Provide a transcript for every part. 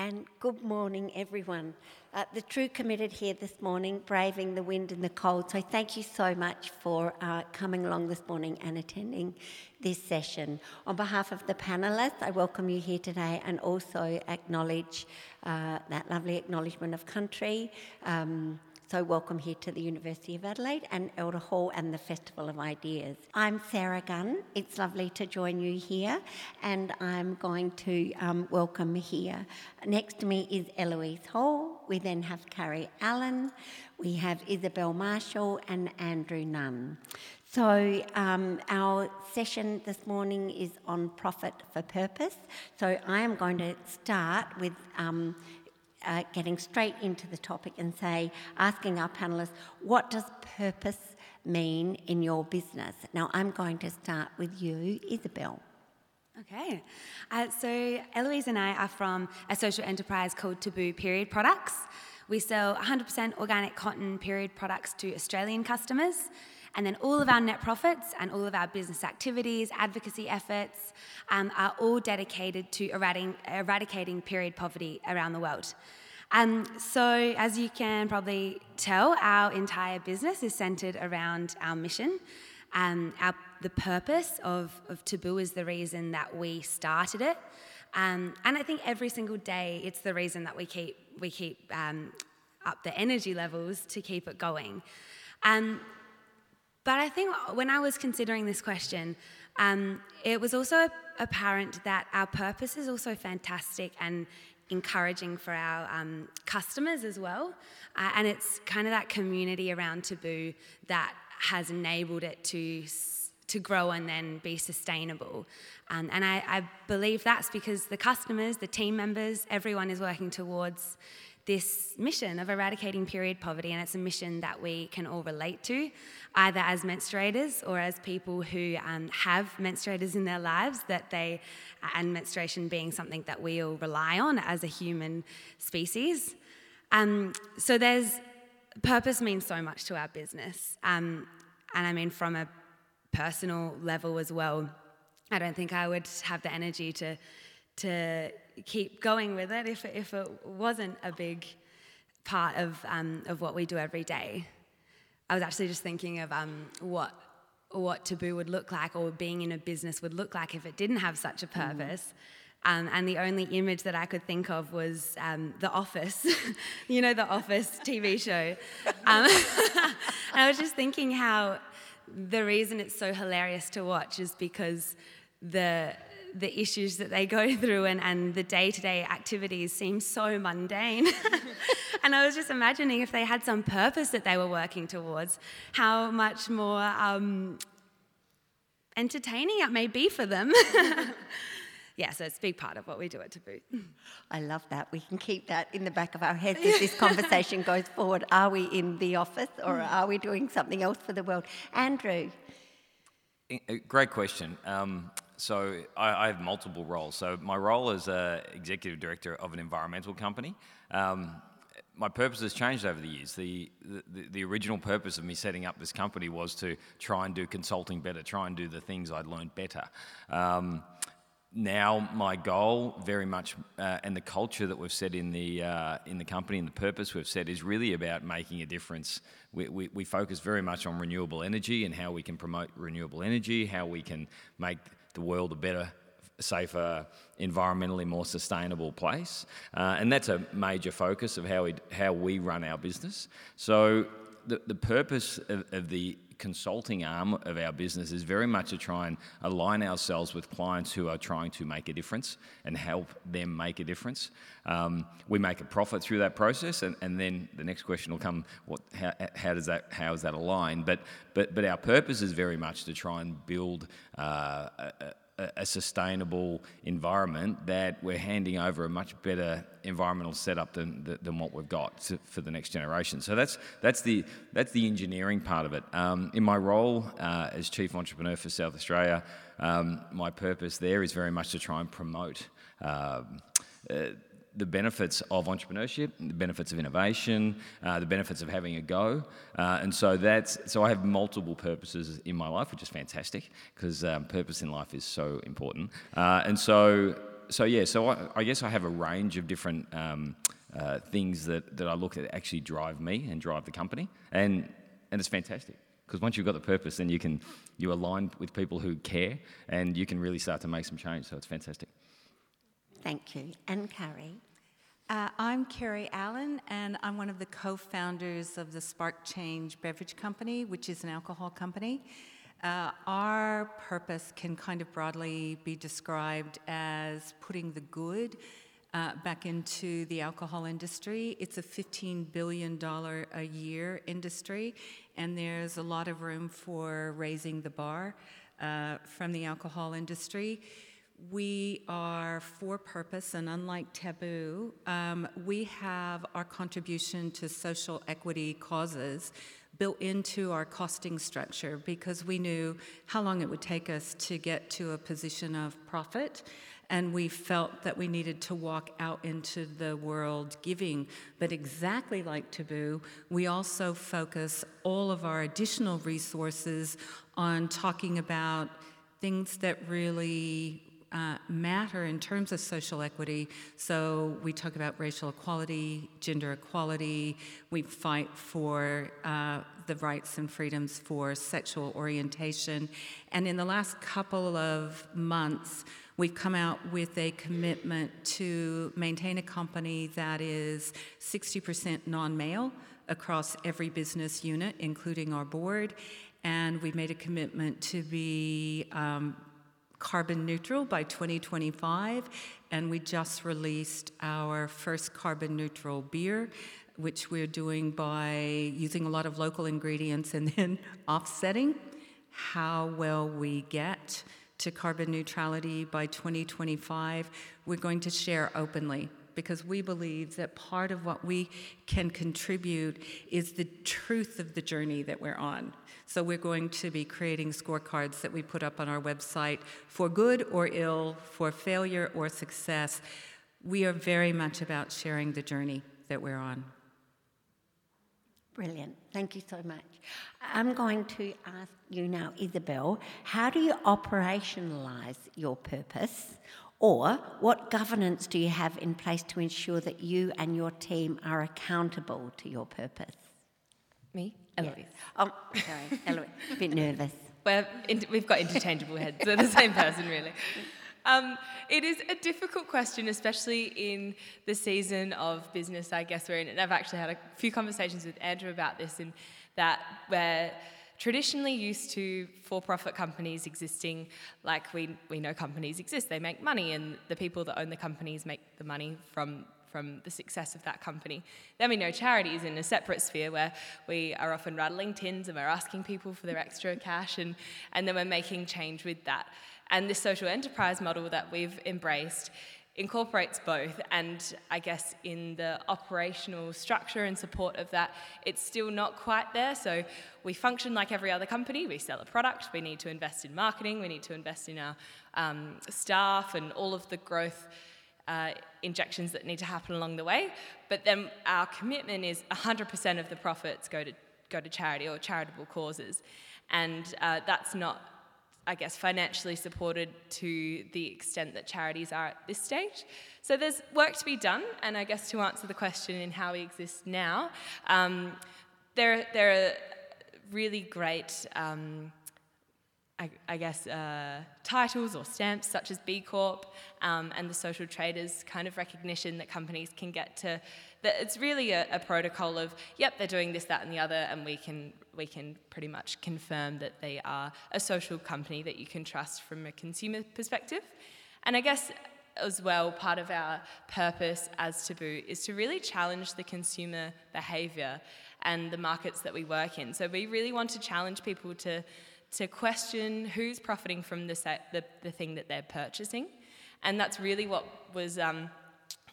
and good morning, everyone. Uh, the True Committed here this morning, braving the wind and the cold. So, thank you so much for uh, coming along this morning and attending this session. On behalf of the panelists, I welcome you here today and also acknowledge uh, that lovely acknowledgement of country. Um, so, welcome here to the University of Adelaide and Elder Hall and the Festival of Ideas. I'm Sarah Gunn. It's lovely to join you here, and I'm going to um, welcome here. Next to me is Eloise Hall. We then have Carrie Allen. We have Isabel Marshall and Andrew Nunn. So, um, our session this morning is on profit for purpose. So, I am going to start with um, uh, getting straight into the topic and say, asking our panelists, what does purpose mean in your business? Now, I'm going to start with you, Isabel. Okay, uh, so Eloise and I are from a social enterprise called Taboo Period Products. We sell 100% organic cotton period products to Australian customers. And then all of our net profits and all of our business activities, advocacy efforts, um, are all dedicated to eradicating, eradicating period poverty around the world. Um, so, as you can probably tell, our entire business is centered around our mission. Um, our, the purpose of, of Taboo is the reason that we started it. Um, and I think every single day, it's the reason that we keep, we keep um, up the energy levels to keep it going. Um, but I think when I was considering this question, um, it was also apparent that our purpose is also fantastic and encouraging for our um, customers as well. Uh, and it's kind of that community around Taboo that has enabled it to to grow and then be sustainable. Um, and I, I believe that's because the customers, the team members, everyone is working towards this mission of eradicating period poverty, and it's a mission that we can all relate to, either as menstruators or as people who um, have menstruators in their lives, that they, and menstruation being something that we all rely on as a human species. Um, so there's purpose means so much to our business, um, and I mean from a personal level as well. I don't think I would have the energy to to keep going with it if, if it wasn't a big part of, um, of what we do every day. I was actually just thinking of um, what, what Taboo would look like or being in a business would look like if it didn't have such a mm. purpose. Um, and the only image that I could think of was um, The Office, you know, The Office TV show. Um, and I was just thinking how the reason it's so hilarious to watch is because the the issues that they go through and, and the day to day activities seem so mundane. and I was just imagining if they had some purpose that they were working towards, how much more um, entertaining it may be for them. yeah, so it's a big part of what we do at Taboo. I love that. We can keep that in the back of our heads as this conversation goes forward. Are we in the office or are we doing something else for the world? Andrew. Great question. Um, so I, I, have multiple roles. So my role as a executive director of an environmental company. Um, my purpose has changed over the years. The, the, the, original purpose of me setting up this company was to try and do consulting better, try and do the things I'd learned better. Um, now my goal very much uh, and the culture that we've set in the uh, in the company and the purpose we've set is really about making a difference we, we, we, focus very much on renewable energy and how we can promote renewable energy how we can make the world a better safer, environmentally more sustainable place. Uh, and that's a major focus of how we, how we run our business. So the, the purpose of, of the consulting arm of our business is very much to try and align ourselves with clients who are trying to make a difference and help them make a difference. Um, we make a profit through that process, and, and then the next question will come: what, how, how, does that how is that aligned? But but but our purpose is very much to try and build uh, a, sustainable environment that we're handing over a much better environmental setup than, than what we've got to, for the next generation. So that's, that's, the, that's the engineering part of it. Um, in my role uh, as Chief Entrepreneur for South Australia, um, my purpose there is very much to try and promote uh, uh, the benefits of entrepreneurship, the benefits of innovation, uh, the benefits of having a go, uh, and so that's so I have multiple purposes in my life, which is fantastic because um, purpose in life is so important. Uh, and so so yeah, so I, I guess I have a range of different um, uh, things that, that I look at actually drive me and drive the company, and and it's fantastic because once you've got the purpose, then you can you align with people who care, and you can really start to make some change. So it's fantastic. Thank you, and Carrie. Uh, I'm Carrie Allen, and I'm one of the co founders of the Spark Change Beverage Company, which is an alcohol company. Uh, our purpose can kind of broadly be described as putting the good uh, back into the alcohol industry. It's a $15 billion a year industry, and there's a lot of room for raising the bar uh, from the alcohol industry. We are for purpose, and unlike Taboo, um, we have our contribution to social equity causes built into our costing structure because we knew how long it would take us to get to a position of profit. And we felt that we needed to walk out into the world giving. But exactly like Taboo, we also focus all of our additional resources on talking about things that really uh, matter in terms of social equity. So we talk about racial equality, gender equality. We fight for uh, the rights and freedoms for sexual orientation. And in the last couple of months, we've come out with a commitment to maintain a company that is 60% non male across every business unit, including our board. And we've made a commitment to be um, carbon neutral by 2025, and we just released our first carbon neutral beer, which we're doing by using a lot of local ingredients and then offsetting how well we get to carbon neutrality by 2025. We're going to share openly because we believe that part of what we can contribute is the truth of the journey that we're on. So we're going to be creating scorecards that we put up on our website for good or ill, for failure or success. We are very much about sharing the journey that we're on. Brilliant. Thank you so much. I'm going to ask you now, Isabel, how do you operationalize your purpose? Or what governance do you have in place to ensure that you and your team are accountable to your purpose? Me? Eloise. Oh, sorry, Eloise. A bit nervous. Well, we've got interchangeable heads. They're the same person, really. Um, it is a difficult question, especially in the season of business, I guess we're in. And I've actually had a few conversations with Andrew about this, and that we're traditionally used to for-profit companies existing like we, we know companies exist. They make money, and the people that own the companies make the money from from the success of that company. Then we know charities in a separate sphere where we are often rattling tins and we're asking people for their extra cash and, and then we're making change with that. And this social enterprise model that we've embraced incorporates both. And I guess in the operational structure and support of that, it's still not quite there. So we function like every other company. We sell a product, we need to invest in marketing, we need to invest in our um, staff and all of the growth. Uh, injections that need to happen along the way, but then our commitment is 100% of the profits go to go to charity or charitable causes, and uh, that's not I guess, financially supported to the extent that charities are at this stage. So there's work to be done, and I guess to answer the question in how we exist now, um, there, there are really great, um, I, I, guess, uh, titles or stamps such as B Corp um, and the social traders kind of recognition that companies can get to. That it's really a, a protocol of, yep, they're doing this, that, and the other, and we can we can pretty much confirm that they are a social company that you can trust from a consumer perspective. And I guess as well, part of our purpose as Taboo is to really challenge the consumer behaviour and the markets that we work in. So we really want to challenge people to, to question who's profiting from the, the, the thing that they're purchasing. And that's really what was um,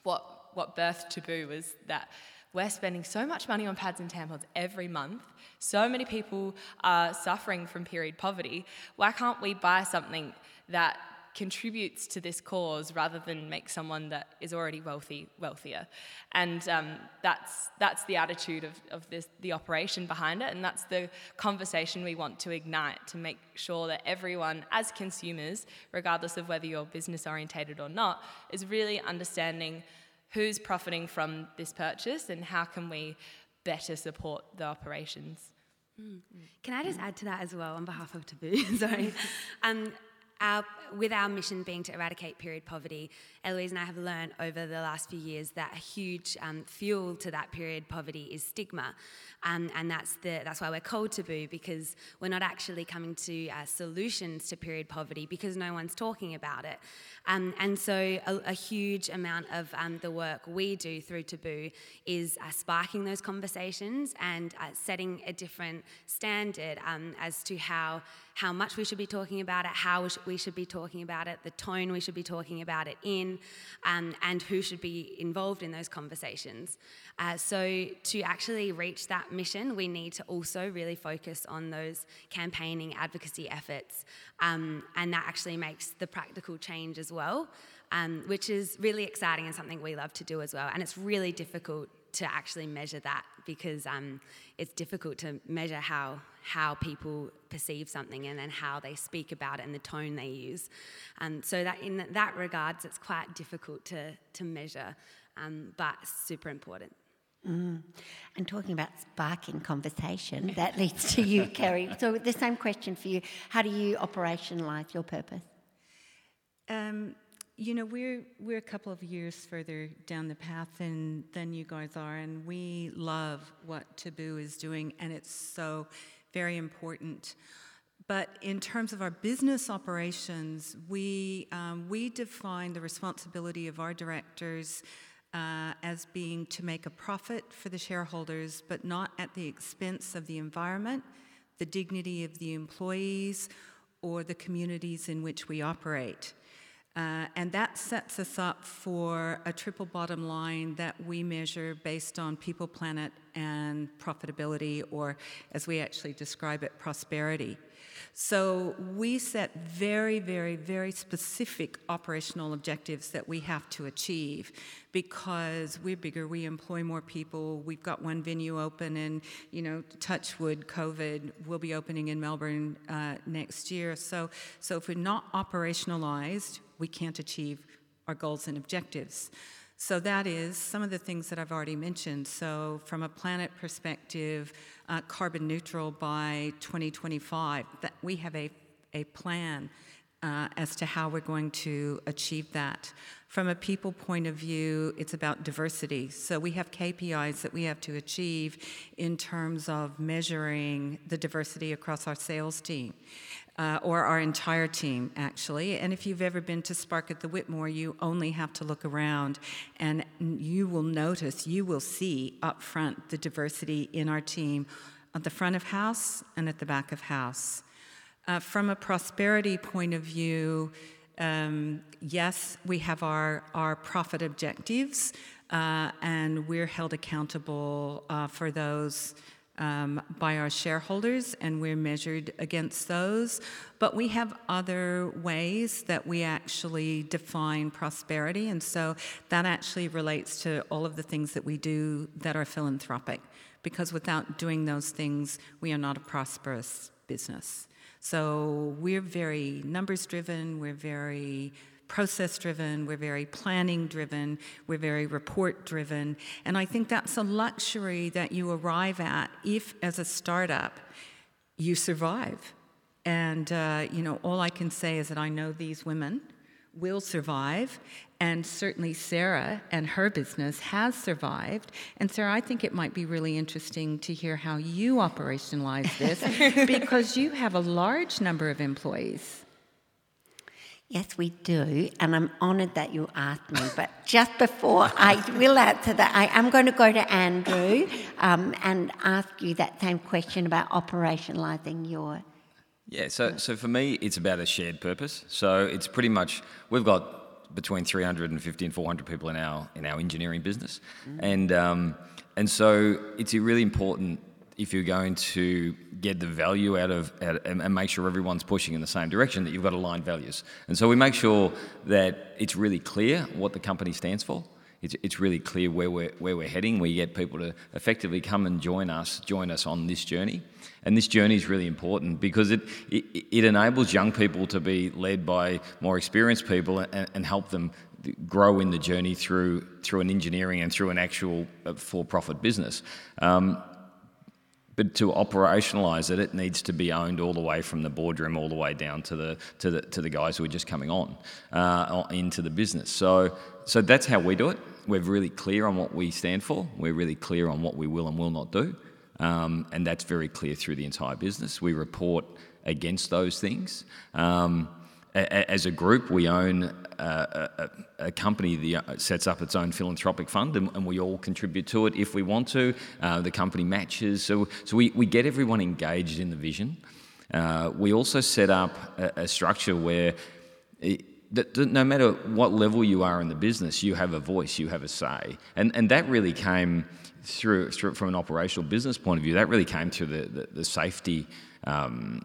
what, what birthed Taboo was that we're spending so much money on pads and tampons every month. So many people are suffering from period poverty. Why can't we buy something that contributes to this cause rather than make someone that is already wealthy wealthier. And um, that's, that's the attitude of, of this, the operation behind it, and that's the conversation we want to ignite to make sure that everyone, as consumers, regardless of whether you're business orientated or not, is really understanding who's profiting from this purchase and how can we better support the operations. Mm. Can I just add to that as well on behalf of Taboo? Sorry. Um, our, with our mission being to eradicate period poverty, Eloise and I have learned over the last few years that a huge um, fuel to that period poverty is stigma. Um, and that's, the, that's why we're called Taboo, because we're not actually coming to uh, solutions to period poverty because no one's talking about it. Um, and so, a, a, huge amount of um, the work we do through Taboo is uh, sparking those conversations and uh, setting a different standard um, as to how how much we should be talking about it, how we should be talking about it, the tone we should be talking about it in, um, and who should be involved in those conversations. Uh, so, to actually reach that mission, we need to also really focus on those campaigning advocacy efforts, um, and that actually makes the practical change as well. Um, which is really exciting and something we love to do as well. And it's really difficult to actually measure that because um, it's difficult to measure how how people perceive something and then how they speak about it and the tone they use. Um, so that in that regards, it's quite difficult to to measure, um, but super important. Mm. And talking about sparking conversation, that leads to you, Kerry. So the same question for you: How do you operationalise your purpose? Um, you know, we're we're a couple of years further down the path than than you guys are, and we love what Taboo is doing, and it's so very important. But in terms of our business operations, we um, we define the responsibility of our directors. Uh, as being to make a profit for the shareholders, but not at the expense of the environment, the dignity of the employees, or the communities in which we operate. Uh, and that sets us up for a triple bottom line that we measure based on people, planet, and profitability, or as we actually describe it, prosperity. So we set very, very, very specific operational objectives that we have to achieve because we're bigger, we employ more people, we've got one venue open, and you know, touch wood, COVID will be opening in Melbourne uh, next year. So, so if we're not operationalized, we can't achieve our goals and objectives. So that is some of the things that I've already mentioned. So from a planet perspective, uh, carbon neutral by 2025, that we have a, a plan uh, as to how we're going to achieve that. From a people point of view, it's about diversity. So we have KPIs that we have to achieve in terms of measuring the diversity across our sales team uh, or our entire team, actually. And if you've ever been to Spark at the Whitmore, you only have to look around and you will notice, you will see up front the diversity in our team at the front of house and at the back of house. Uh, from a prosperity point of view, um, yes, we have our, our profit objectives, uh, and we're held accountable uh, for those um, by our shareholders, and we're measured against those. But we have other ways that we actually define prosperity, and so that actually relates to all of the things that we do that are philanthropic, because without doing those things, we are not a prosperous business. So we're very numbers driven, we're very process driven, we're very planning driven, we're very report driven. And I think that's a luxury that you arrive at if, as a startup, you survive. And, uh, you know, all I can say is that I know these women will survive, and certainly Sarah and her business has survived. And Sarah, I think it might be really interesting to hear how you operationalize this because you have a large number of employees. Yes, we do, and I'm honoured that you asked me. But just before I will answer that, I am going to go to Andrew um, and ask you that same question about operationalising your. Yeah, so, so for me, it's about a shared purpose. So it's pretty much, we've got between 350 and 400 people in our, in our engineering business. Mm. And, um, and so it's really important if you're going to get the value out of out, and, and make sure everyone's pushing in the same direction, that you've got aligned values. And so we make sure that it's really clear what the company stands for. It's, it's really clear where we're, where we're heading. We get people to effectively come and join us, join us on this journey. And this journey is really important because it, it, it enables young people to be led by more experienced people and, and help them grow in the journey through through an engineering and through an actual uh, for-profit business. Um, but to operationalize it, it needs to be owned all the way from the boardroom all the way down to the to the to the guys who are just coming on uh, into the business. So so that's how we do it. We're really clear on what we stand for. We're really clear on what we will and will not do, um, and that's very clear through the entire business. We report against those things. Um, as a group, we own a, a, a, company that uh, sets up its own philanthropic fund, and, and we all contribute to it if we want to. Uh, the company matches, so so we, we get everyone engaged in the vision. Uh, we also set up a, a structure where. It, that no matter what level you are in the business, you have a voice, you have a say, and and that really came through, through from an operational business point of view. That really came through the the, the safety um,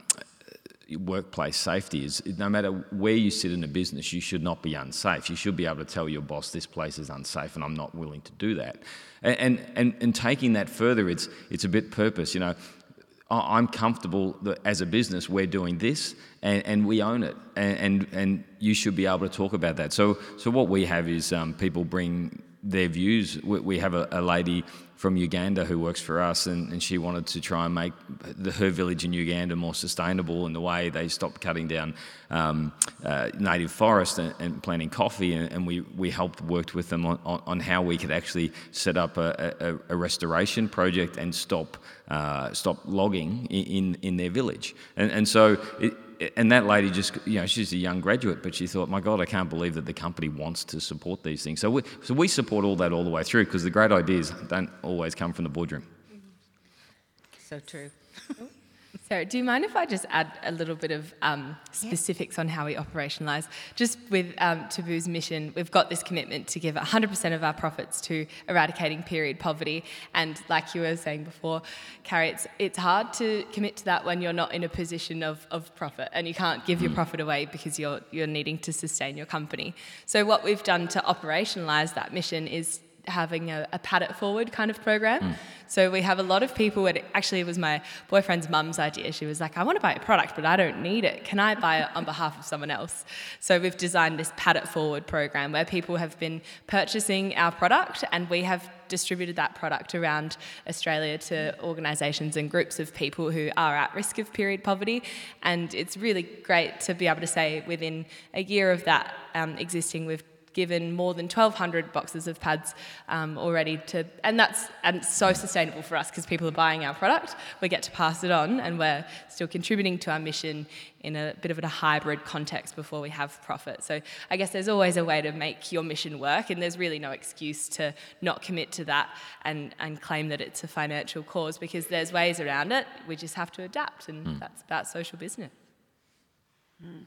workplace safety is no matter where you sit in a business, you should not be unsafe. You should be able to tell your boss this place is unsafe and I'm not willing to do that. And and and taking that further, it's it's a bit purpose. You know, I'm comfortable that as a business we're doing this and, and we own it, and, and, and you should be able to talk about that. So so what we have is um, people bring their views. We, we have a, a lady from Uganda who works for us, and, and she wanted to try and make the, her village in Uganda more sustainable in the way they stopped cutting down um, uh, native forest and, and, planting coffee, and, and, we, we helped worked with them on, on, on how we could actually set up a, a, a restoration project and stop uh, stop logging in, in their village. And, and so it, and that lady just, you know, she's a young graduate, but she thought, my God, I can't believe that the company wants to support these things. So we, so we support all that all the way through because the great ideas don't always come from the boardroom. So true. Sarah, do you mind if I just add a little bit of um, specifics on how we operationalise? Just with um, Taboo's mission, we've got this commitment to give 100% of our profits to eradicating period poverty. And like you were saying before, Carrie, it's, it's hard to commit to that when you're not in a position of, of profit and you can't give your mm. profit away because you're, you're needing to sustain your company. So, what we've done to operationalise that mission is having a, a pad it forward kind of program. Mm. So we have a lot of people. It actually it was my boyfriend's mum's idea. She was like, "I want to buy a product, but I don't need it. Can I buy it on behalf of someone else?" So we've designed this pad it forward program where people have been purchasing our product, and we have distributed that product around Australia to organisations and groups of people who are at risk of period poverty. And it's really great to be able to say within a year of that um, existing, we've given more than 1,200 boxes of pads um, already to, and that's and so sustainable for us because people are buying our product. We get to pass it on, and we're still contributing to our mission in a bit of a hybrid context before we have profit. So I guess there's always a way to make your mission work, and there's really no excuse to not commit to that and, and claim that it's a financial cause because there's ways around it. We just have to adapt, and mm. that's about social business. Mm.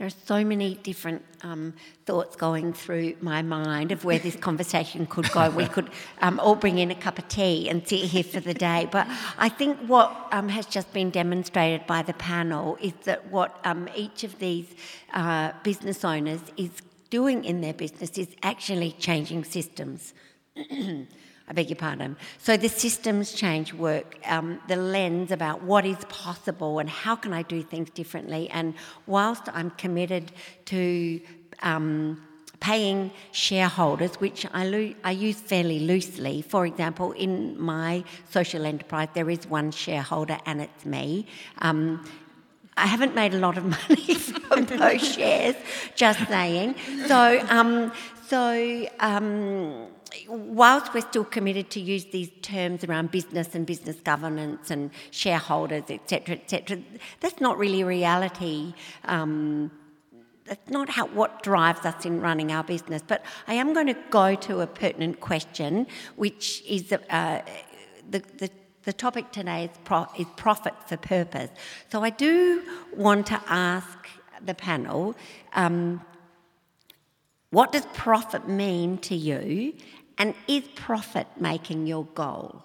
There are so many different um, thoughts going through my mind of where this conversation could go. We could um, all bring in a cup of tea and sit here for the day. But I think what um, has just been demonstrated by the panel is that what um, each of these uh, business owners is doing in their business is actually changing systems. I beg your pardon. So the systems change work, um, the lens about what is possible and how can I do things differently. And whilst I'm committed to um, paying shareholders, which I, lo- I, use fairly loosely. For example, in my social enterprise, there is one shareholder and it's me. Um, I haven't made a lot of money from those shares, just saying. So, um, so um, whilst we're still committed to use these terms around business and business governance and shareholders, etc., etc., that's not really reality. Um, that's not how, what drives us in running our business. But I am going to go to a pertinent question, which is uh, the, the the topic today is, pro- is profit for purpose. So I do want to ask the panel um, what does profit mean to you, and is profit making your goal?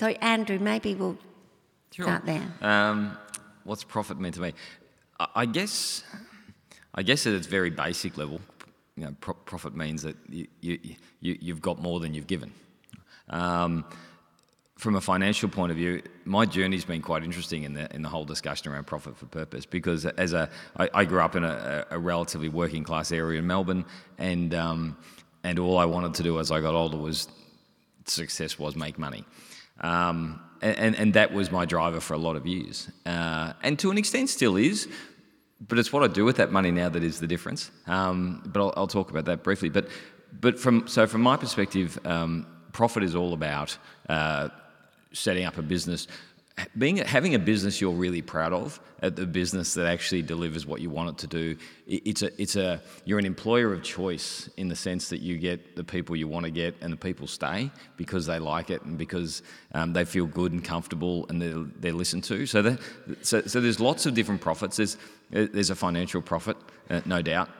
So, Andrew, maybe we'll start there. Um, what's profit mean to me? I, I guess, I guess at its very basic level, you know, pro- profit means that you, you, you, you've got more than you've given. Um, from a financial point of view, my journey's been quite interesting in the in the whole discussion around profit for purpose because as a I, I grew up in a, a, relatively working class area in Melbourne, and um, and all I wanted to do as I got older was success was make money. Um, and, and, that was my driver for a lot of years. Uh, and to an extent still is, but it's what I do with that money now that is the difference. Um, but I'll, I'll, talk about that briefly. But, but from, so from my perspective, um, profit is all about uh, setting up a business being having a business you're really proud of, at the business that actually delivers what you want it to do, it's a it's a you're an employer of choice in the sense that you get the people you want to get and the people stay because they like it and because um, they feel good and comfortable and they're, they're listened to. So, the, so so there's lots of different profits. There's there's a financial profit, uh, no doubt.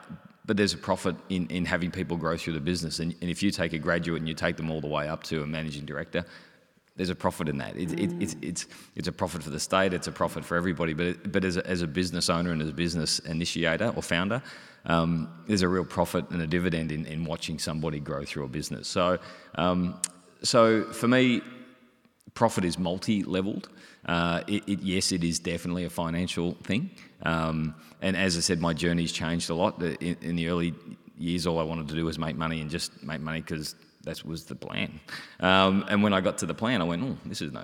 But there's a profit in, in having people grow through the business. And, and if you take a graduate and you take them all the way up to a managing director, there's a profit in that. It, it, it's, it's, it's a profit for the state, it's a profit for everybody, but, it, but as, a, as a business owner and as a business initiator or founder, um, there's a real profit and a dividend in, in watching somebody grow through a business. So, um, so for me, profit is multi-leveled. Uh, it, it, yes, it is definitely a financial thing. Um, and as I said, my journey's changed a lot. In, in, the early years, all I wanted to do was make money and just make money because that was the plan. Um, and when I got to the plan, I went, oh, this is no.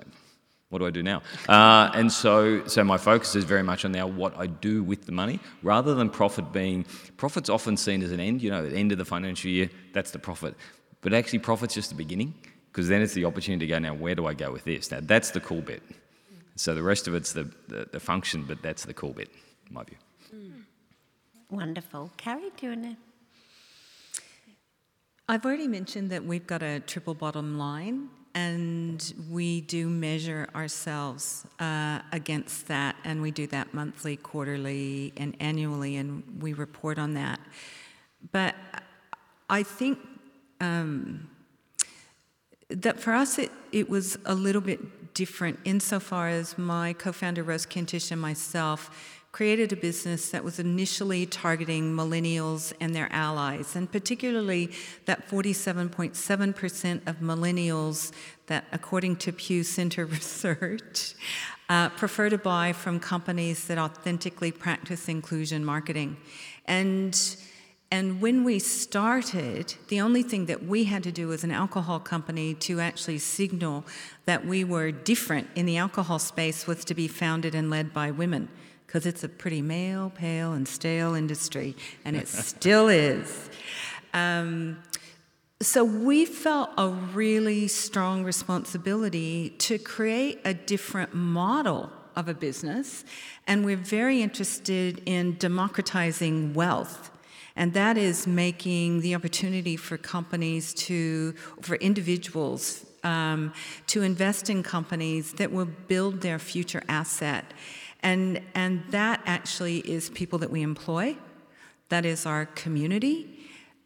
What do I do now? Uh, and so, so my focus is very much on now what I do with the money, rather than profit being profit's often seen as an end. You know, at the end of the financial year, that's the profit. But actually, profit's just the beginning, because then it's the opportunity to go now. Where do I go with this? Now, that's the cool bit. So the rest of it's the, the, the function, but that's the cool bit, in my view. Wonderful, Carrie. Do you want to? I've already mentioned that we've got a triple bottom line, and we do measure ourselves uh, against that, and we do that monthly, quarterly, and annually, and we report on that. But I think um, that for us, it, it was a little bit different insofar as my co founder, Rose Kentish, and myself created a business that was initially targeting millennials and their allies, and particularly that 47.7% of millennials that, according to Pew Center research, uh, prefer to buy from companies that authentically practice inclusion marketing. And and when we started, the only thing that we had to do as an alcohol company to actually signal that we were different in the alcohol space was to be founded and led by women because it's a pretty male, pale, and stale industry, and it still is. Um, so we felt a really strong responsibility to create a different model of a business, and we're very interested in democratizing wealth. And that is making the opportunity for companies to, for individuals, um, to invest in companies that will build their future asset. And, and that actually is people that we employ, that is our community,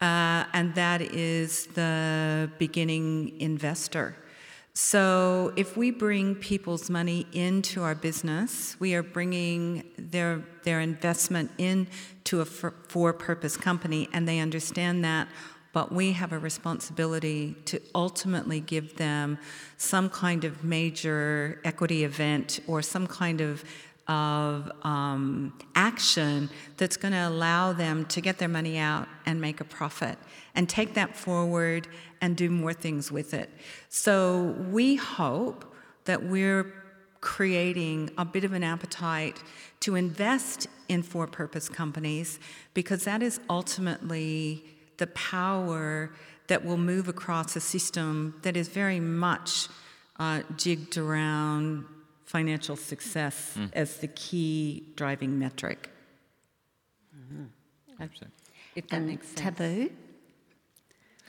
uh, and that is the beginning investor. So if we bring people's money into our business, we are bringing their, their investment into a for purpose company, and they understand that. But we have a responsibility to ultimately give them some kind of major equity event or some kind of of um, action that's going to allow them to get their money out and make a profit and take that forward and do more things with it. So we hope that we're creating a bit of an appetite to invest in for purpose companies because that is ultimately the power that will move across a system that is very much uh, jigged around financial success mm. as the key driving metric. Mm-hmm. If that and makes sense. Taboo?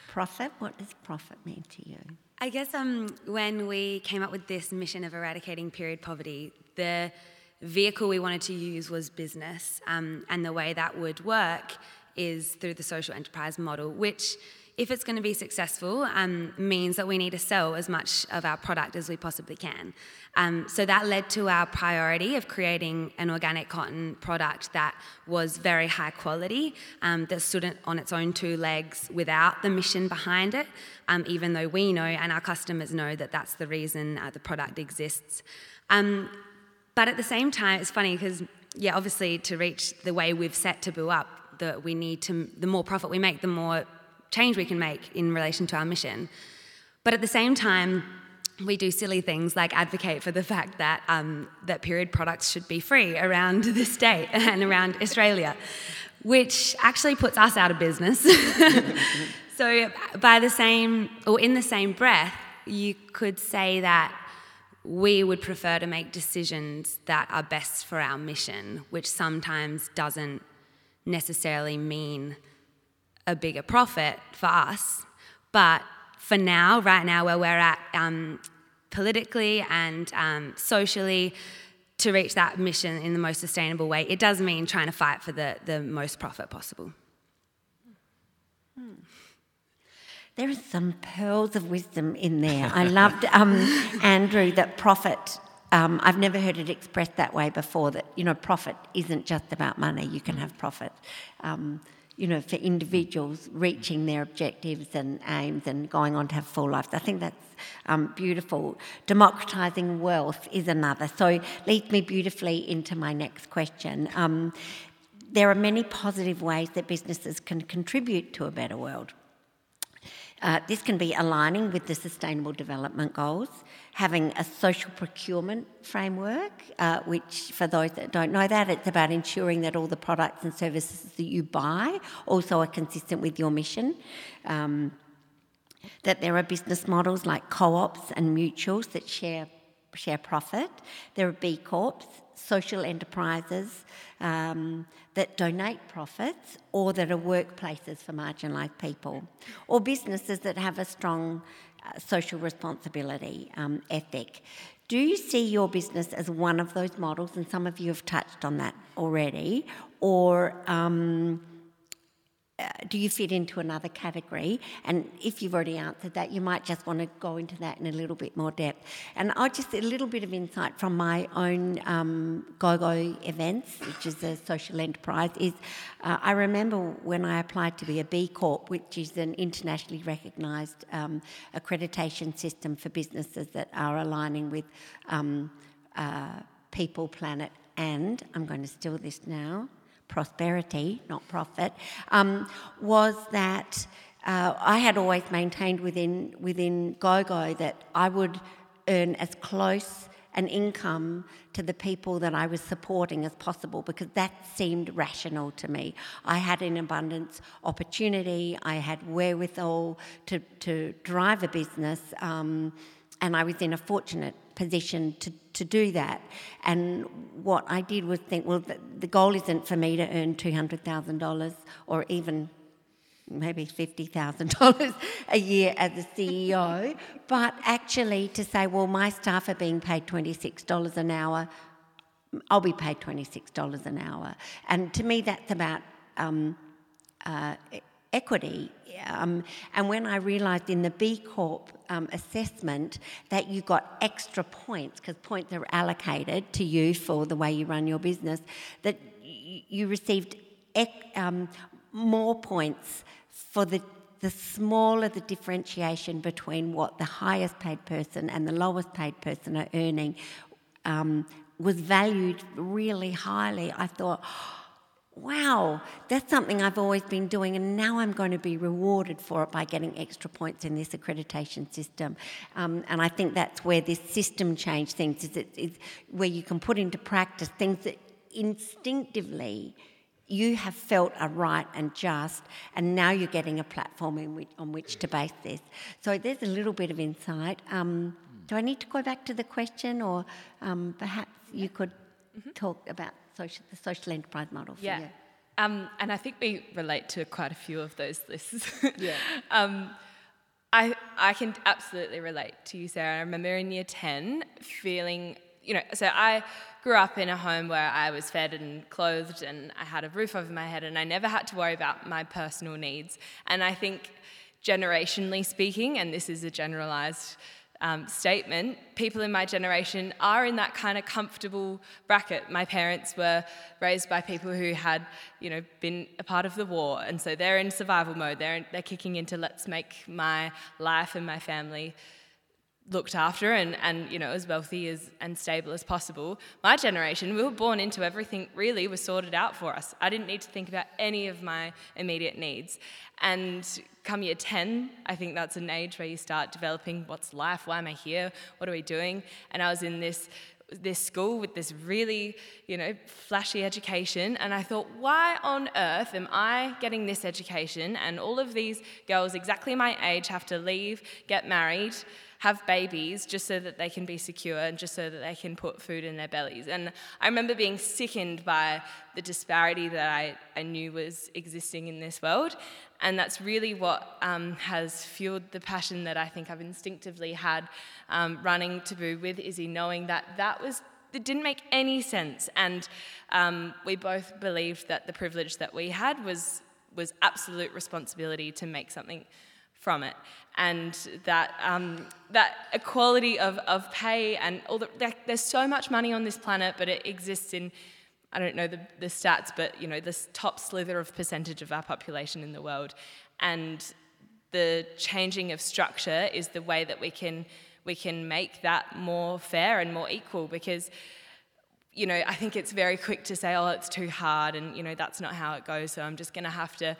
Profit? What does profit mean to you? I guess um, when we came up with this mission of eradicating period poverty, the vehicle we wanted to use was business. Um, and the way that would work is through the social enterprise model, which if it's going to be successful, um, means that we need to sell as much of our product as we possibly can. Um, so that led to our priority of creating an organic cotton product that was very high quality, um, that stood on its own two legs without the mission behind it, um, even though we know and our customers know that that's the reason uh, the product exists. Um, but at the same time, it's funny because, yeah, obviously to reach the way we've set Taboo up, that we need to, the more profit we make, the more change we can make in relation to our mission. But at the same time, we do silly things like advocate for the fact that, um, that period products should be free around the state and around Australia, which actually puts us out of business. so, by the same, or in the same breath, you could say that we would prefer to make decisions that are best for our mission, which sometimes doesn't necessarily mean a bigger profit for us. But for now, right now, where we're at um, politically and um, socially, to reach that mission in the most sustainable way, it does mean trying to fight for the, the most profit possible. Hmm. There are some pearls of wisdom in there. I loved, um, Andrew, that profit. Um, I've never heard it expressed that way before. That you know, profit isn't just about money. You can have profit. Um, you know, for individuals reaching their objectives and aims and going on to have full lives. I think that's um, beautiful. Democratising wealth is another. So leads me beautifully into my next question. Um, there are many positive ways that businesses can contribute to a better world. Uh, this can be aligning with the Sustainable Development Goals, having a social procurement framework, uh, which, for those that don't know that, it's about ensuring that all the products and services that you buy also are consistent with your mission. Um, that there are business models like co ops and mutuals that share, share profit. There are B Corps, social enterprises um, that donate profits or that are workplaces for marginalised people, or businesses that have a strong uh, social responsibility um, ethic. Do you see your business as one of those models? And some of you have touched on that already, or um, uh, do you fit into another category? And if you've already answered that, you might just want to go into that in a little bit more depth. And I just a little bit of insight from my own um, GoGo events, which is a social enterprise, is uh, I remember when I applied to be a B Corp, which is an internationally recognised um, accreditation system for businesses that are aligning with um, uh, people, planet, and I'm going to steal this now prosperity, not profit, um, was that uh, I had always maintained within within GoGo that I would earn as close an income to the people that I was supporting as possible because that seemed rational to me. I had an abundance opportunity, I had wherewithal to, to drive a business, um, and I was in a fortunate position to, to do that. And what I did was think, well, the, the goal isn't for me to earn $200,000 or even maybe $50,000 a year as a CEO, but actually to say, well, my staff are being paid $26 an hour, I'll be paid $26 an hour. And to me, that's about um, uh, equity. Um, and when I realised in the B Corp um, assessment that you got extra points, because points are allocated to you for the way you run your business, that y- you received ec- um, more points for the the smaller the differentiation between what the highest paid person and the lowest paid person are earning um, was valued really highly. I thought, wow, that's something I've always been doing, and now I'm going to be rewarded for it by getting extra points in this accreditation system. Um, and I think that's where this system change things is, it, is where you can put into practice things that instinctively you have felt are right and just, and now you're getting a platform which, on which to base this. So there's a little bit of insight. Um, do I need to go back to the question, or um, perhaps you could mm-hmm. talk about social, the social enterprise model. yeah. You. Um, and I think we relate to quite a few of those lists. yeah. um, I, I can absolutely relate to you, Sarah. I remember in year 10 feeling, you know, so I grew up in a home where I was fed and clothed and I had a roof over my head and I never had to worry about my personal needs. And I think generationally speaking, and this is a generalized um, statement, people in my generation are in that kind of comfortable bracket. My parents were raised by people who had, you know, been a part of the war, and so they're in survival mode. They're they're kicking into let's make my life and my family looked after and, and you know as wealthy as and stable as possible my generation we were born into everything really was sorted out for us i didn't need to think about any of my immediate needs and come year 10 i think that's an age where you start developing what's life why am i here what are we doing and i was in this this school with this really, you know, flashy education. And I thought, why on earth am I getting this education? And all of these girls, exactly my age, have to leave, get married, have babies just so that they can be secure and just so that they can put food in their bellies. And I remember being sickened by the disparity that I, I knew was existing in this world. And that's really what um, has fueled the passion that I think I've instinctively had um, running Taboo with Izzy, knowing that that was it didn't make any sense. And um, we both believed that the privilege that we had was was absolute responsibility to make something from it, and that um, that equality of, of pay and all the there's so much money on this planet, but it exists in I don't know the, the stats, but you know this top slither of percentage of our population in the world, and the changing of structure is the way that we can we can make that more fair and more equal because you know I think it's very quick to say oh it's too hard and you know that's not how it goes so I'm just going to have to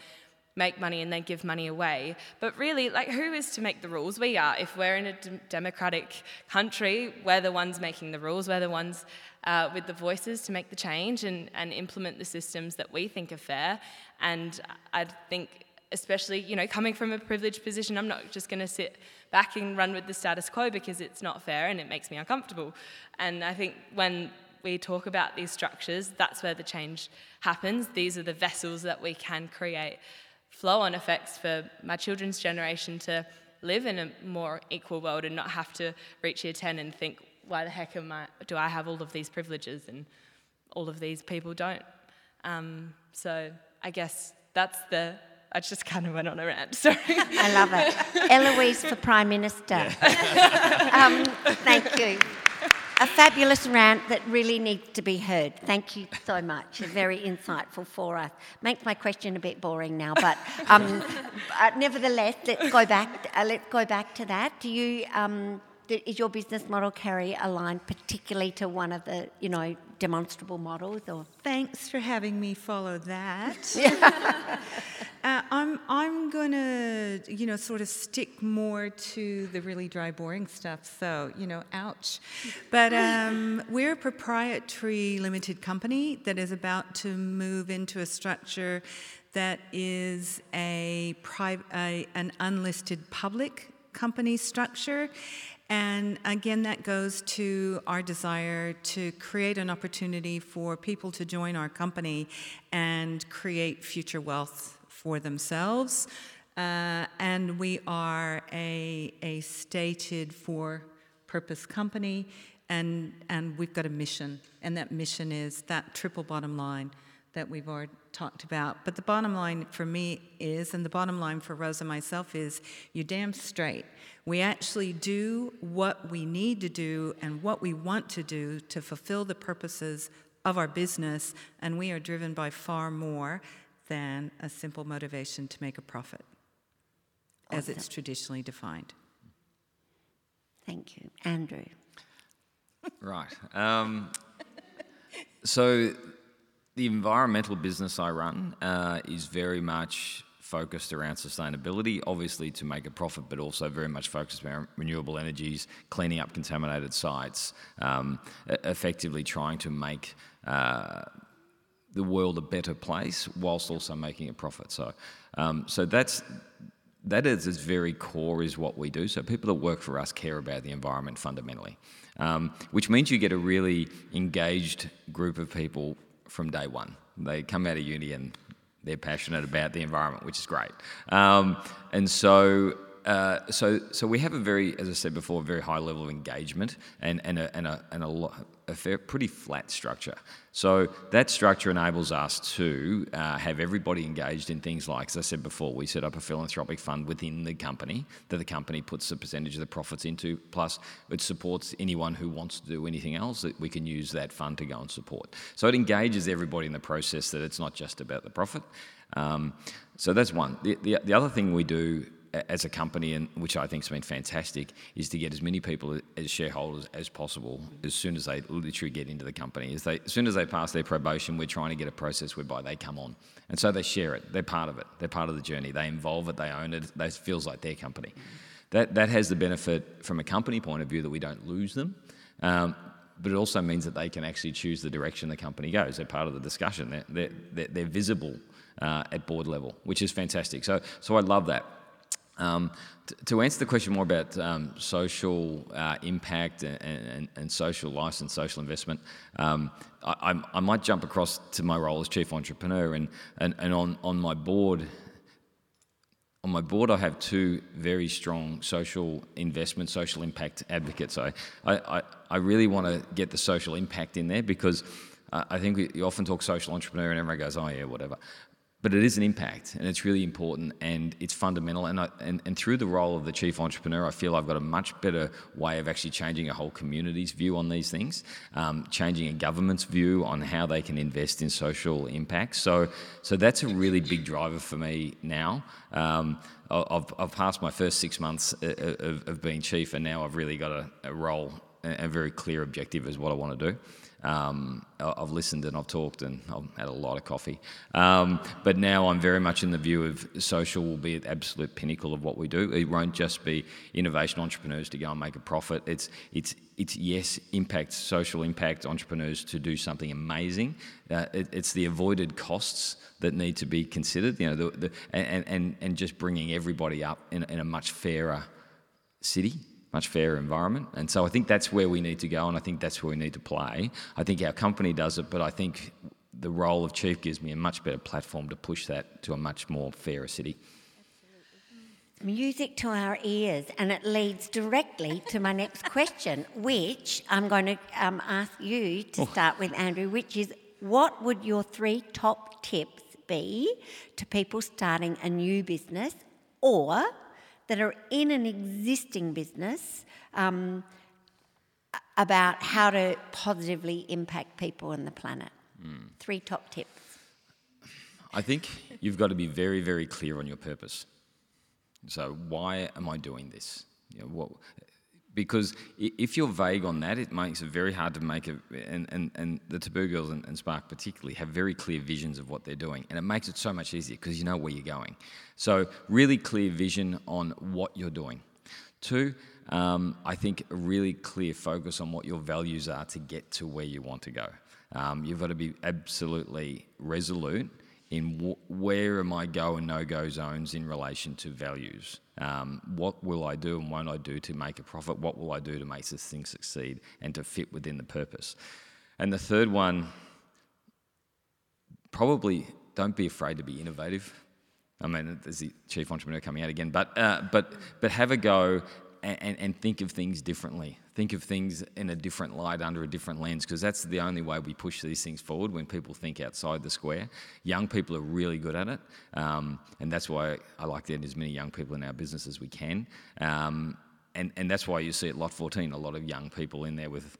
make money and then give money away. But really, like, who is to make the rules? We are. If we're in a d- democratic country, we're the ones making the rules, we're the ones uh, with the voices to make the change and, and implement the systems that we think are fair. And I think, especially, you know, coming from a privileged position, I'm not just going to sit back and run with the status quo because it's not fair and it makes me uncomfortable. And I think when we talk about these structures, that's where the change happens. These are the vessels that we can create flow on effects for my children's generation to live in a more equal world and not have to reach year 10 and think, why the heck am I, do I have all of these privileges and all of these people don't? Um, so I guess that's the, I just kind of went on a rant, sorry. I love it. Eloise for Prime Minister. um, thank you a fabulous rant that really needs to be heard. Thank you so much. Very insightful for us. Makes my question a bit boring now, but um, nevertheless, let's go back. Uh, let's go back to that. Do you? Um, is your business model, Kerry, aligned particularly to one of the, you know, demonstrable models? Or thanks for having me follow that. uh, I'm I'm gonna, you know, sort of stick more to the really dry, boring stuff. So, you know, ouch. But um, we're a proprietary limited company that is about to move into a structure that is a, pri- a an unlisted public company structure and again, that goes to our desire to create an opportunity for people to join our company and create future wealth for themselves. Uh, and we are a, a stated for purpose company, and, and we've got a mission. And that mission is that triple bottom line that we've already talked about. But the bottom line for me is, and the bottom line for Rosa myself is, you're damn straight. We actually do what we need to do and what we want to do to fulfill the purposes of our business, and we are driven by far more than a simple motivation to make a profit, awesome. as it's traditionally defined. Thank you. Andrew. Right. Um, so, the environmental business I run uh, is very much focused around sustainability, obviously to make a profit, but also very much focused around renewable energies, cleaning up contaminated sites, um, effectively trying to make uh, the world a better place whilst also making a profit. So, um, so that's that is its very core is what we do. So people that work for us care about the environment fundamentally, um, which means you get a really engaged group of people from day one. They come out of uni and they're passionate about the environment, which is great. Um, and so uh, so, so we have a very, as I said before, a very high level of engagement and, and, a, and, a, and a, lo- a fair, pretty flat structure. So that structure enables us to uh, have everybody engaged in things like, as I said before, we set up a philanthropic fund within the company that the company puts a percentage of the profits into. Plus, it supports anyone who wants to do anything else that we can use that fund to go and support. So it engages everybody in the process that it's not just about the profit. Um, so that's one. The, the, the other thing we do as a company, and which I think has been fantastic, is to get as many people as shareholders as possible as soon as they literally get into the company. As, they, as soon as they pass their probation, we're trying to get a process whereby they come on, and so they share it. They're part of it. They're part of the journey. They involve it. They own it. It feels like their company. That that has the benefit from a company point of view that we don't lose them. Um, but it also means that they can actually choose the direction the company goes. They're part of the discussion. They're, they're, they're visible uh, at board level, which is fantastic. So, so I love that. Um, to answer the question more about um, social uh, impact and, and, and, social license, social investment, um, I, I, might jump across to my role as chief entrepreneur, and, and, and on, on my board, on my board, I have two very strong social investment, social impact advocates. I, I, I really want to get the social impact in there because uh, I think we, you often talk social entrepreneur and everyone goes, oh, yeah, whatever but it is an impact and it's really important and it's fundamental and, I, and, and through the role of the chief entrepreneur i feel i've got a much better way of actually changing a whole community's view on these things um, changing a government's view on how they can invest in social impact. So so that's a really big driver for me now. Um, I've, I've passed my first six months uh, uh, of, of being chief and now i've really got a, a role a very clear objective is what i want to do um, I've listened and I've talked and I've had a lot of coffee. Um, but now I'm very much in the view of social will be the absolute pinnacle of what we do. It won't just be innovation entrepreneurs to go and make a profit. It's it's it's yes, impact, social impact entrepreneurs to do something amazing. Uh, it, it's the avoided costs that need to be considered. You know, the, the, and, and and just bringing everybody up in, in a much fairer city much fairer environment. And so I think that's where we need to go, and I think that's where we need to play. I think our company does it, but I think the role of chief gives me a much better platform to push that to a much more fairer city. Music to our ears, and it leads directly to my next question, which I'm going to um, ask you to oh. start with, Andrew, which is what would your three top tips be to people starting a new business or that are in an existing business um, about how to positively impact people and the planet. Mm. Three top tips. I think you've got to be very, very clear on your purpose. So, why am I doing this? You know, what, because if you're vague on that, it makes it very hard to make it. And, and, and the Taboo Girls and, and, Spark particularly have very clear visions of what they're doing, and it makes it so much easier because you know where you're going. So really clear vision on what you're doing. Two, um, I think a really clear focus on what your values are to get to where you want to go. Um, you've got to be absolutely resolute in w- where are my go and no go zones in relation to values. Um, what will I do and won't I do to make a profit? What will I do to make this thing succeed and to fit within the purpose? And the third one, probably don't be afraid to be innovative. I mean, there's the chief entrepreneur coming out again, but uh, but but have a go and, and, think of things differently. Think of things in a different light, under a different lens, because that's the only way we push these things forward when people think outside the square. Young people are really good at it, um, and that's why I like to get as many young people in our business as we can. Um, and, and that's why you see at Lot 14 a lot of young people in there with,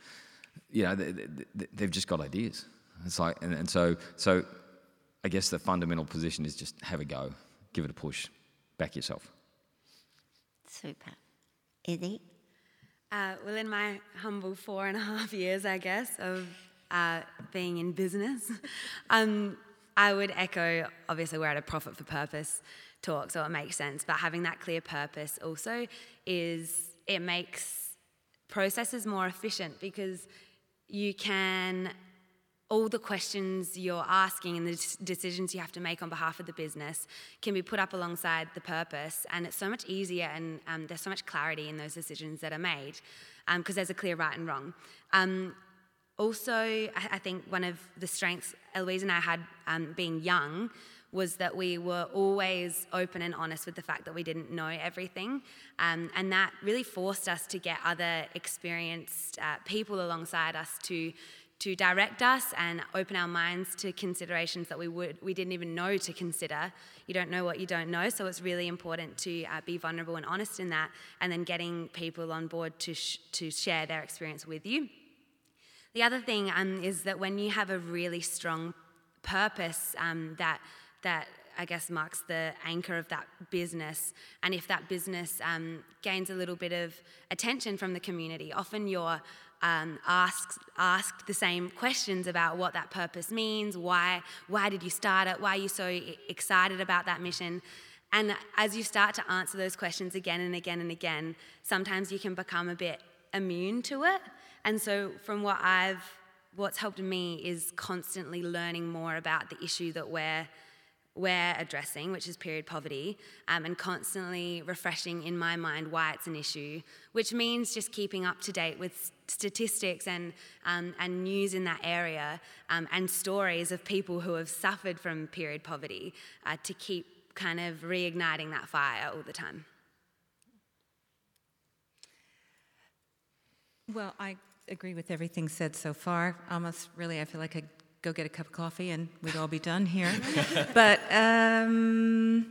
you know, they, they, have just got ideas. It's like, and, and so, so I guess the fundamental position is just have a go, give it a push, back yourself. Super. Eddie? Uh, well, in my humble four and a half years, I guess, of uh, being in business, um, I would echo obviously, we're at a profit for purpose talk, so it makes sense. But having that clear purpose also is, it makes processes more efficient because you can all the questions you're asking and the decisions you have to make on behalf of the business can be put up alongside the purpose. And it's so much easier and um, there's so much clarity in those decisions that are made because um, there's a clear right and wrong. Um, also, I, think one of the strengths Eloise and I had um, being young was that we were always open and honest with the fact that we didn't know everything. Um, and that really forced us to get other experienced uh, people alongside us to to direct us and open our minds to considerations that we would we didn't even know to consider. You don't know what you don't know, so it's really important to uh, be vulnerable and honest in that, and then getting people on board to sh- to share their experience with you. The other thing um, is that when you have a really strong purpose um, that that I guess marks the anchor of that business, and if that business um, gains a little bit of attention from the community, often you're um, asked, asked the same questions about what that purpose means, why, why did you start it, why are you so excited about that mission. And as you start to answer those questions again and again and again, sometimes you can become a bit immune to it. And so, from what I've, what's helped me is constantly learning more about the issue that we're we're addressing, which is period poverty, um, and constantly refreshing in my mind why it's an issue, which means just keeping up to date with statistics and, um, and news in that area um, and stories of people who have suffered from period poverty uh, to keep kind of reigniting that fire all the time. Well, I agree with everything said so far. Almost really, I feel like I go get a cup of coffee and we'd all be done here. but um,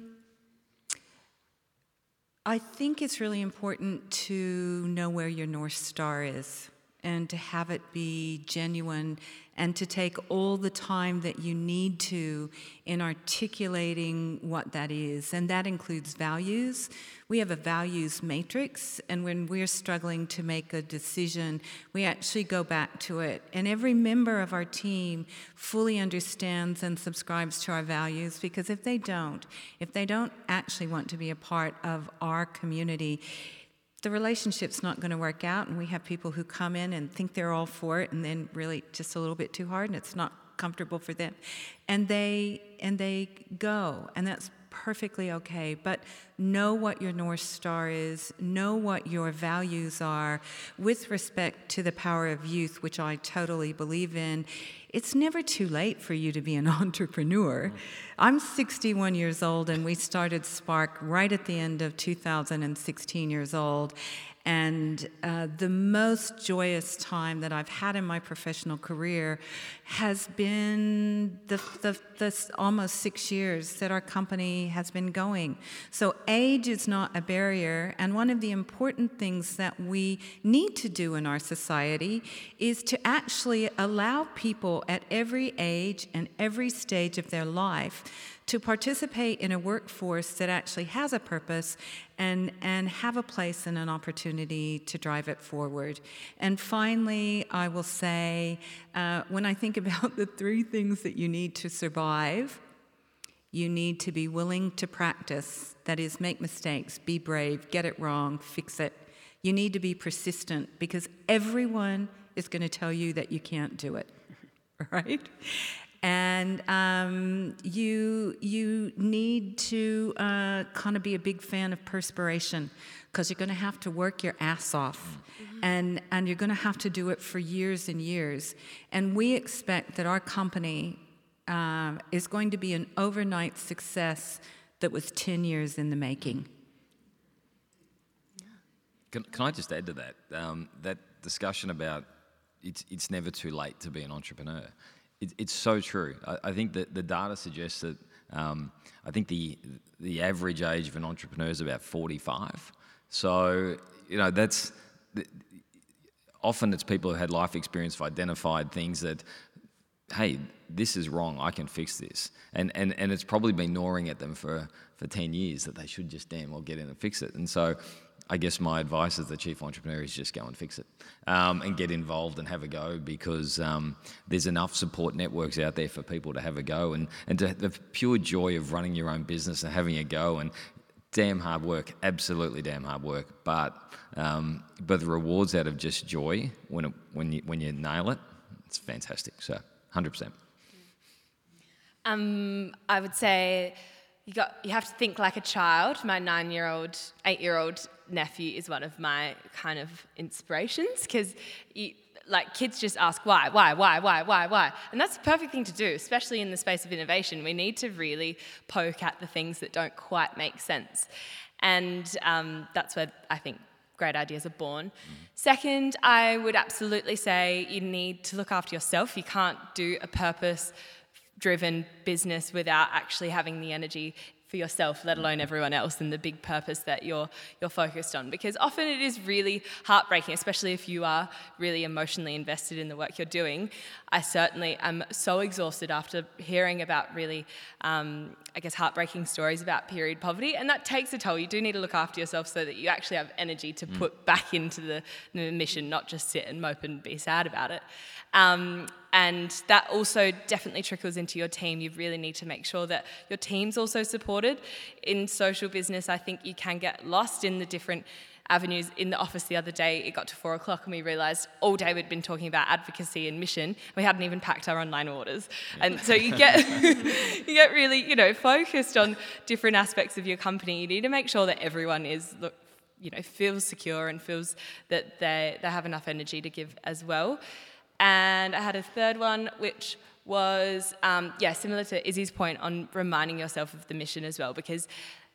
I think it's really important to know where your North Star is and to have it be genuine and to take all the time that you need to in articulating what that is. And that includes values. We have a values matrix, and when we're struggling to make a decision, we actually go back to it. And every member of our team fully understands and subscribes to our values because if they don't, if they don't actually want to be a part of our community, the relationship's not going to work out, and we have people who come in and think they're all for it, and then really just a little bit too hard, and it's not comfortable for them, and they and they go, and that's perfectly okay. But know what your North Star is, know what your values are with respect to the power of youth, which I totally believe in. It's never too late for you to be an entrepreneur. Mm-hmm. I'm 61 years old, and we started Spark right at the end of 2016 years old. And uh, the most joyous time that I've had in my professional career has been the, the, the, almost six years that our company has been going. So, age is not a barrier. And one of the important things that we need to do in our society is to actually allow people at every age and every stage of their life to participate in a workforce that actually has a purpose and, and have a place and an opportunity to drive it forward. And finally, I will say uh, when I think about the three things that you need to survive, you need to be willing to practice, that is, make mistakes, be brave, get it wrong, fix it. You need to be persistent because everyone is going to tell you that you can't do it, right? And um, you you need to uh, kind of be a big fan of perspiration because you're going to have to work your ass off. Mm-hmm. and and you're going to have to do it for years and years. And we expect that our company uh, is going to be an overnight success that was 10 years in the making. Can, can I just add to that? Um, that discussion about it's, it's never too late to be an entrepreneur it, it's so true. I, I, think that the data suggests that um, I think the the average age of an entrepreneur is about 45. So you know that's often it's people who had life experience have identified things that hey this is wrong i can fix this and and and it's probably been gnawing at them for for 10 years that they should just damn well get in and fix it and so I guess my advice as the chief entrepreneur is just go and fix it um, and get involved and have a go because um, there's enough support networks out there for people to have a go and, and the pure joy of running your own business and having a go and damn hard work, absolutely damn hard work, but um, but the rewards out of just joy when it, when you when you nail it, it's fantastic. So, hundred percent. Um, I would say you got you have to think like a child. My nine-year-old, eight-year-old nephew is one of my kind of inspirations because like kids just ask why, why, why, why, why, why. And that's the perfect thing to do, especially in the space of innovation. We need to really poke at the things that don't quite make sense. And um, that's where I think great ideas are born. Mm. Second, I would absolutely say you need to look after yourself. You can't do a purpose driven business without actually having the energy for yourself, let alone everyone else, and the big purpose that you're you're focused on. Because often it is really heartbreaking, especially if you are really emotionally invested in the work you're doing. I certainly am so exhausted after hearing about really, um, I guess, heartbreaking stories about period poverty, and that takes a toll. You do need to look after yourself so that you actually have energy to mm. put back into the, the mission, not just sit and mope and be sad about it. Um, and that also definitely trickles into your team. You really need to make sure that your team's also supported. In social business, I think you can get lost in the different avenues in the office the other day. It got to four o'clock and we realised all day we'd been talking about advocacy and mission. We hadn't even packed our online orders, yeah. and so you get you get really you know focused on different aspects of your company. You need to make sure that everyone is look, you know feels secure and feels that they they have enough energy to give as well. And I had a third one, which was, um, yeah, similar to Izzy's point on reminding yourself of the mission as well, because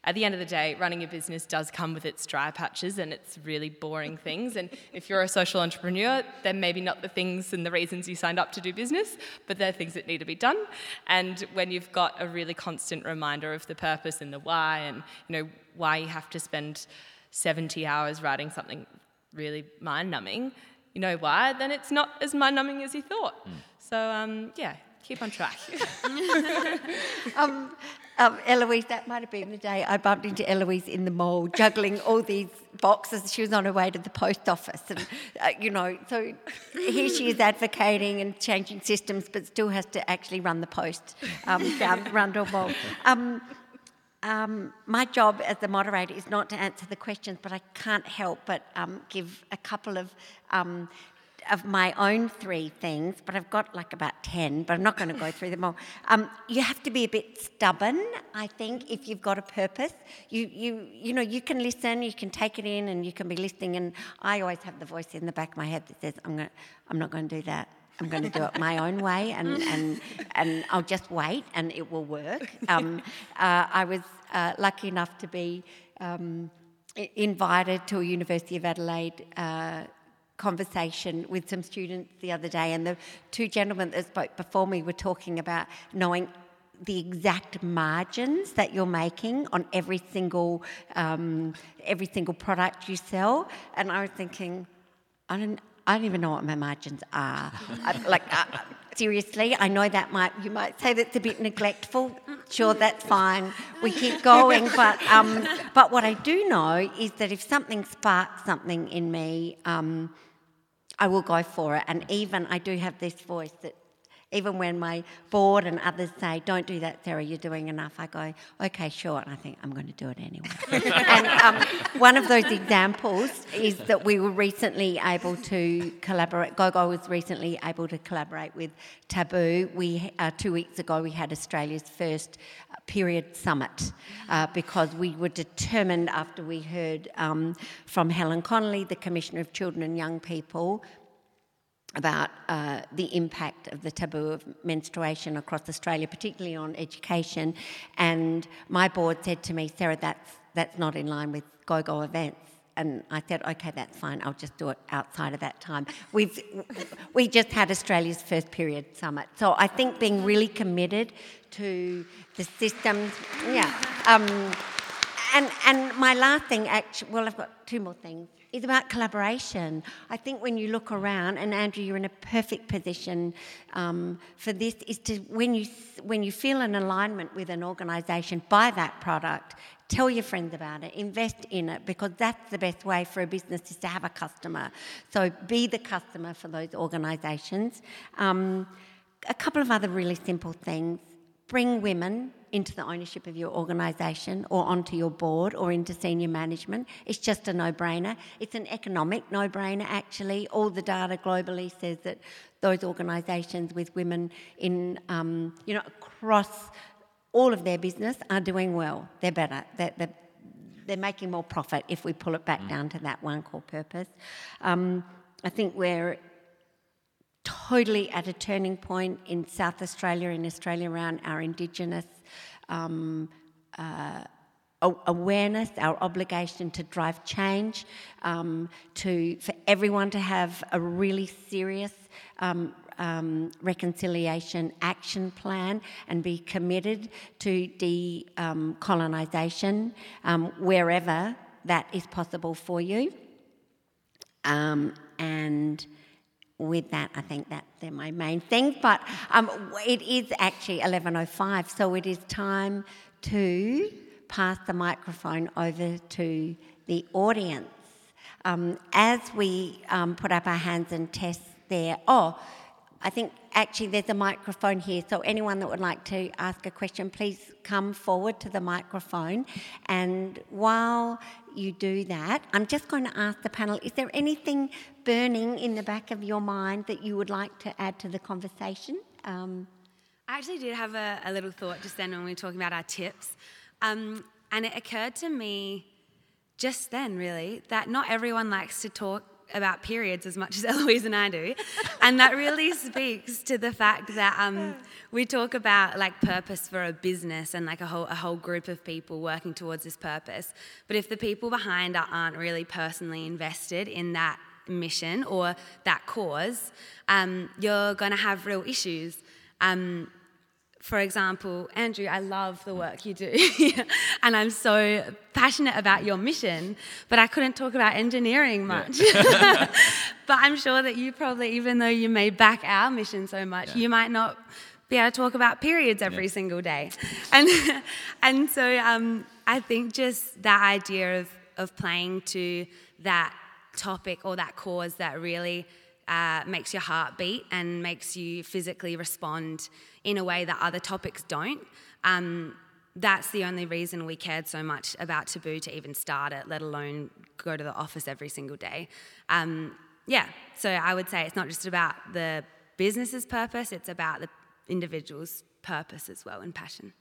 at the end of the day, running a business does come with its dry patches and its really boring things. And if you're a social entrepreneur, then maybe not the things and the reasons you signed up to do business, but they're things that need to be done. And when you've got a really constant reminder of the purpose and the why, and you know why you have to spend 70 hours writing something really mind-numbing, you know why, then it's not as mind numbing as you thought. Mm. So, um, yeah, keep on track. um, um, Eloise, that might have been the day I bumped into Eloise in the mall, juggling all these boxes. She was on her way to the post office, and uh, you know, so here she is advocating and changing systems, but still has to actually run the post um, down Rundle Mall. Um, um, my job as the moderator is not to answer the questions, but I can't help but um, give a couple of um, of my own three things. But I've got like about ten, but I'm not going to go through them all. Um, you have to be a bit stubborn, I think, if you've got a purpose. You you you know you can listen, you can take it in, and you can be listening. And I always have the voice in the back of my head that says, "I'm going, I'm not going to do that." I'm going to do it my own way, and, and, and I'll just wait, and it will work. Um, uh, I was uh, lucky enough to be um, invited to a University of Adelaide uh, conversation with some students the other day, and the two gentlemen that spoke before me were talking about knowing the exact margins that you're making on every single um, every single product you sell, and I was thinking, I don't. I don't even know what my margins are. I, like, seriously, I know that might you might say that's a bit neglectful. Sure, that's fine. We keep going, but um, but what I do know is that if something sparks something in me, um, I will go for it. And even I do have this voice that even when my board and others say, don't do that, Sarah, you're doing enough, I go, okay, sure. And I think, I'm going to do it anyway. and um, one of those examples is that we were recently able to collaborate, GoGo was recently able to collaborate with Taboo. We, uh, two weeks ago, we had Australia's first uh, period summit uh, because we were determined after we heard um, from Helen Connolly, the Commissioner of Children and Young People, about uh, the impact of the taboo of menstruation across Australia, particularly on education. And my board said to me, Sarah, that's, that's not in line with GoGo events. And I said, okay, that's fine. I'll just do it outside of that time. We've we just had Australia's first period summit, so I think being really committed to the systems, yeah. Um, and and my last thing, actually, well, I've got two more things is about collaboration. I think when you look around, and Andrew, you're in a perfect position um, for this, is to when you when you feel an alignment with an organisation, buy that product, tell your friends about it, invest in it, because that's the best way for a business is to have a customer. So be the customer for those organisations. Um, a couple of other really simple things: bring women into the ownership of your organisation or onto your board or into senior management. It's just a no brainer. It's an economic no brainer, actually. All the data globally says that those organisations with women in, um, you know, across all of their business are doing well. They're better. They're, they're, they're making more profit if we pull it back mm. down to that one core purpose. Um, I think we're totally at a turning point in South Australia, in Australia, around our Indigenous um, uh, awareness, our obligation to drive change, um, to for everyone to have a really serious um, um, reconciliation action plan and be committed to decolonisation um, wherever that is possible for you. Um, and with that, I think that they're my main things. But um, it is actually 11:05, so it is time to pass the microphone over to the audience. Um, as we um, put up our hands and test there, oh, I think actually there's a microphone here, so anyone that would like to ask a question, please come forward to the microphone. And while you do that, I'm just going to ask the panel is there anything burning in the back of your mind that you would like to add to the conversation? Um, I actually did have a, a, little thought just then when we were talking about our tips. Um, and it occurred to me just then, really, that not everyone likes to talk about periods as much as Eloise and I do. and that really speaks to the fact that um, we talk about like purpose for a business and like a whole, a whole group of people working towards this purpose. But if the people behind it aren't really personally invested in that mission or that cause, um, you're going to have real issues. Um, for example, Andrew, I love the work you do, and I'm so passionate about your mission, but I couldn't talk about engineering much. Yeah. but I'm sure that you probably, even though you may back our mission so much, yeah. you might not be able to talk about periods every yeah. single day. And, and so um, I think just that idea of, of playing to that topic or that cause that really uh, makes your heart beat and makes you physically respond in a way that other topics don't. Um, that's the only reason we cared so much about Taboo to even start it, let alone go to the office every single day. Um, yeah, so I would say it's not just about the business's purpose, it's about the individual's purpose as well and passion.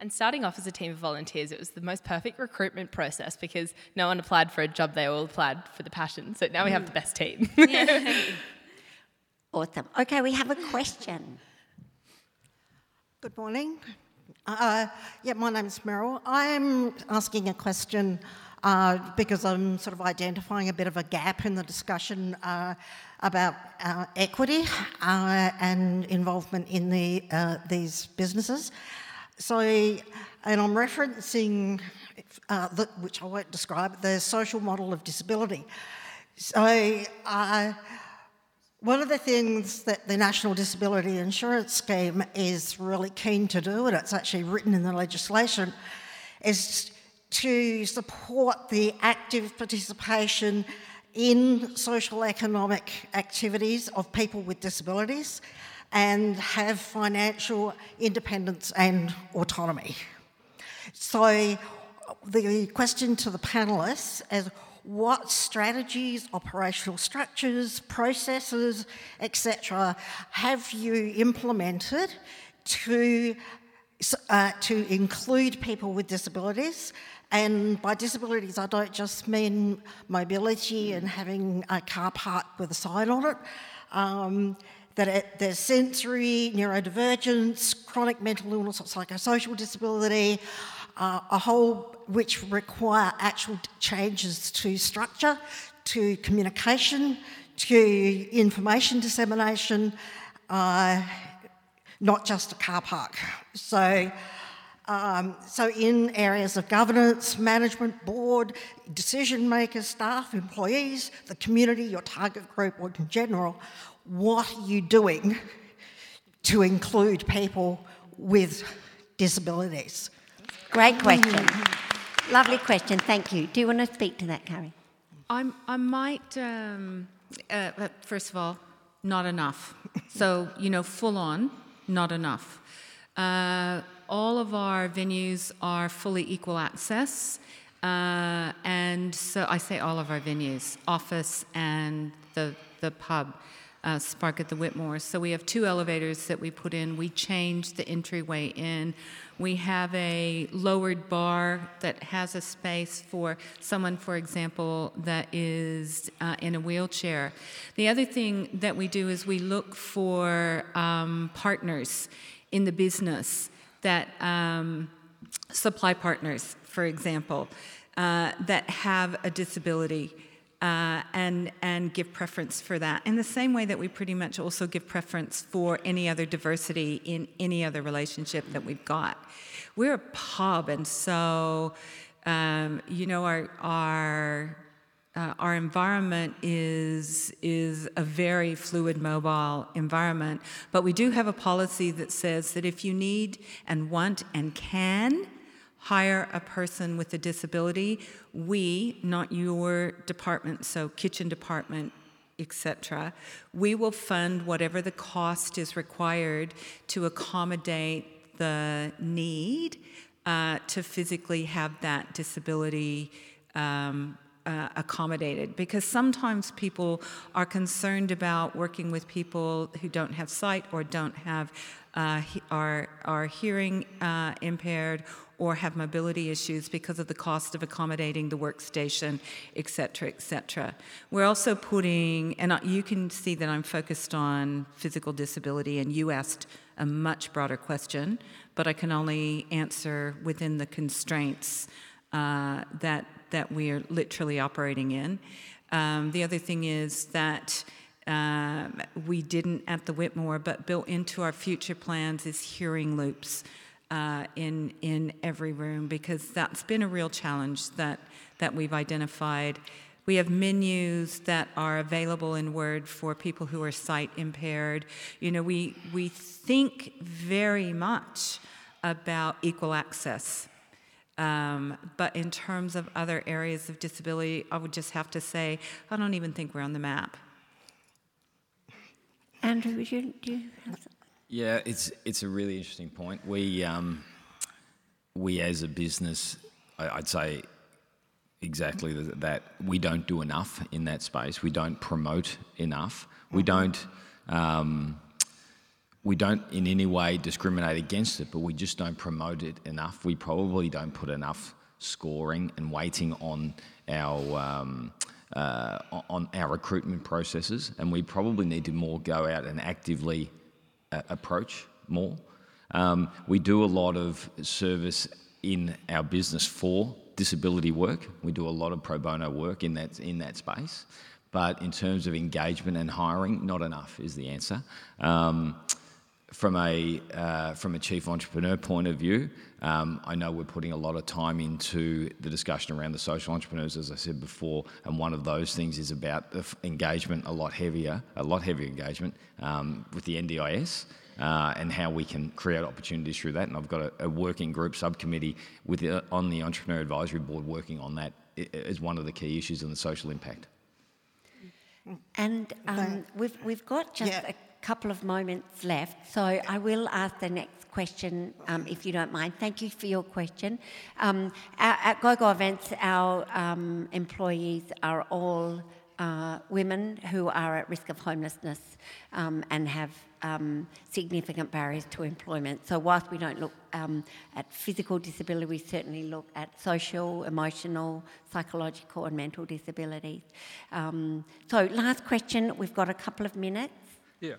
And starting off as a team of volunteers, it was the most perfect recruitment process because no one applied for a job, they all applied for the passion. So now we have the best team. awesome. Okay, we have a question. Good morning. Uh, yeah, my name is Meryl. I'm asking a question uh, because I'm sort of identifying a bit of a gap in the discussion uh, about uh, equity uh, and involvement in the, uh, these businesses. So, and I'm referencing, uh, the, which I won't describe, the social model of disability. So, uh, one of the things that the National Disability Insurance Scheme is really keen to do, and it's actually written in the legislation, is to support the active participation in social economic activities of people with disabilities and have financial independence and autonomy. So, the question to the panelists is what strategies, operational structures, processes, etc., have you implemented to, uh, to include people with disabilities? And by disabilities, I don't just mean mobility and having a car park with a sign on it. Um, that it, there's sensory, neurodivergence, chronic mental illness or psychosocial disability, uh, a whole which require actual changes to structure, to communication, to information dissemination, uh, not just a car park. So, um, so in areas of governance, management, board, decision makers, staff, employees, the community, your target group, or in general, what are you doing to include people with disabilities? Great question. Lovely question. Thank you. Do you want to speak to that, Carrie? I'm, I might, um, uh, first of all, not enough. So, you know, full on, not enough. Uh, all of our venues are fully equal access. Uh, and so I say all of our venues, office and the, the pub. Uh, Spark at the Whitmore. So we have two elevators that we put in. We changed the entryway in. We have a lowered bar that has a space for someone, for example, that is uh, in a wheelchair. The other thing that we do is we look for um, partners in the business that um, supply partners, for example, uh, that have a disability uh, and, and give preference for that. In the same way that we pretty much also give preference for any other diversity in any other relationship that we've got. We're a pub, and so, um, you know, our, our, uh, our environment is, is a very fluid, mobile environment, but we do have a policy that says that if you need and want and can, hire a person with a disability, we, not your department, so kitchen department, etc., we will fund whatever the cost is required to accommodate the need uh, to physically have that disability um, uh, accommodated because sometimes people are concerned about working with people who don't have sight or don't have uh, are, are hearing uh, impaired or have mobility issues because of the cost of accommodating the workstation, et cetera, et cetera. We're also putting, and you can see that I'm focused on physical disability, and you asked a much broader question, but I can only answer within the constraints uh, that, that we are literally operating in. Um, the other thing is that um, we didn't at the Whitmore, but built into our future plans is hearing loops uh, in in every room because that's been a real challenge that that we've identified. We have menus that are available in Word for people who are sight impaired. You know, we we think very much about equal access. Um, but in terms of other areas of disability, I would just have to say, I don't even think we're on the map. Andrew, would you, do you have some? Yeah, it's it's a really interesting point. We um, we as a business, I, would say exactly that, that, we don't do enough in that space. We don't promote enough. We mm-hmm. don't. Um, we don't in any way discriminate against it, but we just don't promote it enough. We probably don't put enough scoring and weighting on our um, uh, on our recruitment processes, and we probably need to more go out and actively uh, approach more. Um, we do a lot of service in our business for disability work. We do a lot of pro bono work in that in that space, but in terms of engagement and hiring, not enough is the answer. Um, from a uh, from a chief entrepreneur point of view, um, I know we're putting a lot of time into the discussion around the social entrepreneurs, as I said before, and one of those things is about the engagement, a lot heavier, a lot heavier engagement um, with the NDIS. Uh, and how we can create opportunities through that. And I've got a, a working group subcommittee with the, on the Entrepreneur Advisory Board working on that as one of the key issues and the social impact. And um, we've, we've got just yeah. a couple of moments left, so I will ask the next question um, if you don't mind. Thank you for your question. Um, at, GoGo Events, our um, employees are all uh, women who are at risk of homelessness um, and have um, significant barriers to employment. So, whilst we don't look um, at physical disability, we certainly look at social, emotional, psychological, and mental disabilities. so, last question, we've got a couple of minutes. Yeah.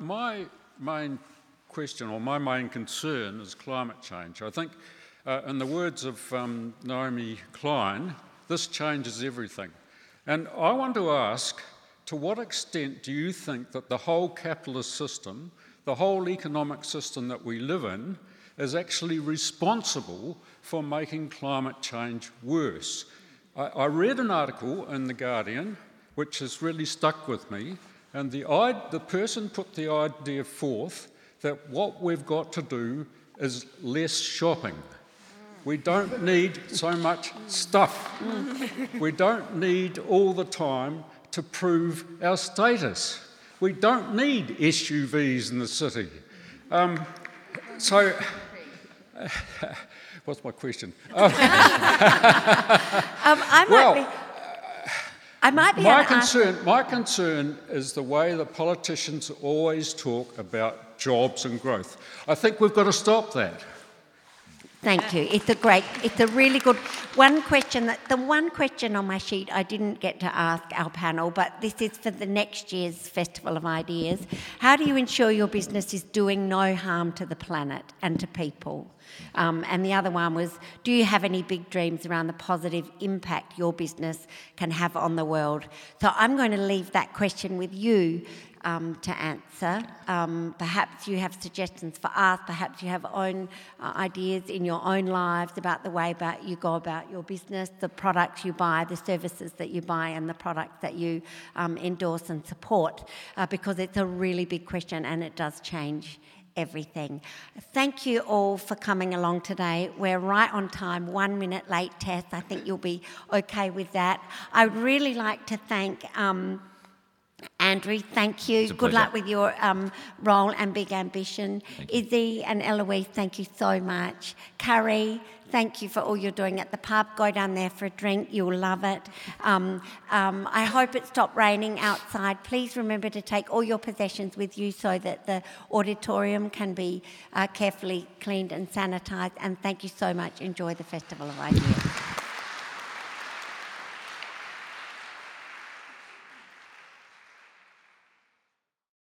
My main question or my main concern is climate change. I think, uh, in the words of um, Naomi Klein, this changes everything. And I want to ask to what extent do you think that the whole capitalist system, the whole economic system that we live in, is actually responsible for making climate change worse? I, I read an article in The Guardian which has really stuck with me and the, the person put the idea forth that what we've got to do is less shopping. We don't need so much stuff. We don't need all the time to prove our status. We don't need SUVs in the city. Um, so, what's my question? um, I might well, be I might be My ask- concern, my concern is the way the politicians always talk about jobs and growth. I think we've got to stop that. Thank you. It's a great, it's a really good one question. That the one question on my sheet I didn't get to ask our panel, but this is for the next year's Festival of Ideas. How do you ensure your business is doing no harm to the planet and to people? Um, and the other one was, do you have any big dreams around the positive impact your business can have on the world? So I'm going to leave that question with you um, to answer. Um, perhaps you have suggestions for us, perhaps you have own uh, ideas in your own lives about the way about you go about your business, the products you buy, the services that you buy, and the products that you um, endorse and support, uh, because it's a really big question and it does change everything. Thank you all for coming along today. We're right on time, one minute late, Tess. I think you'll be okay with that. I would really like to thank. Um, Andrew, thank you. Good pleasure. luck with your um, role and big ambition. Izzy and Eloise, thank you so much. Curry, thank you for all you're doing at the pub. Go down there for a drink, you'll love it. Um, um, I hope it stopped raining outside. Please remember to take all your possessions with you so that the auditorium can be uh, carefully cleaned and sanitised. And thank you so much. Enjoy the Festival of Ideas.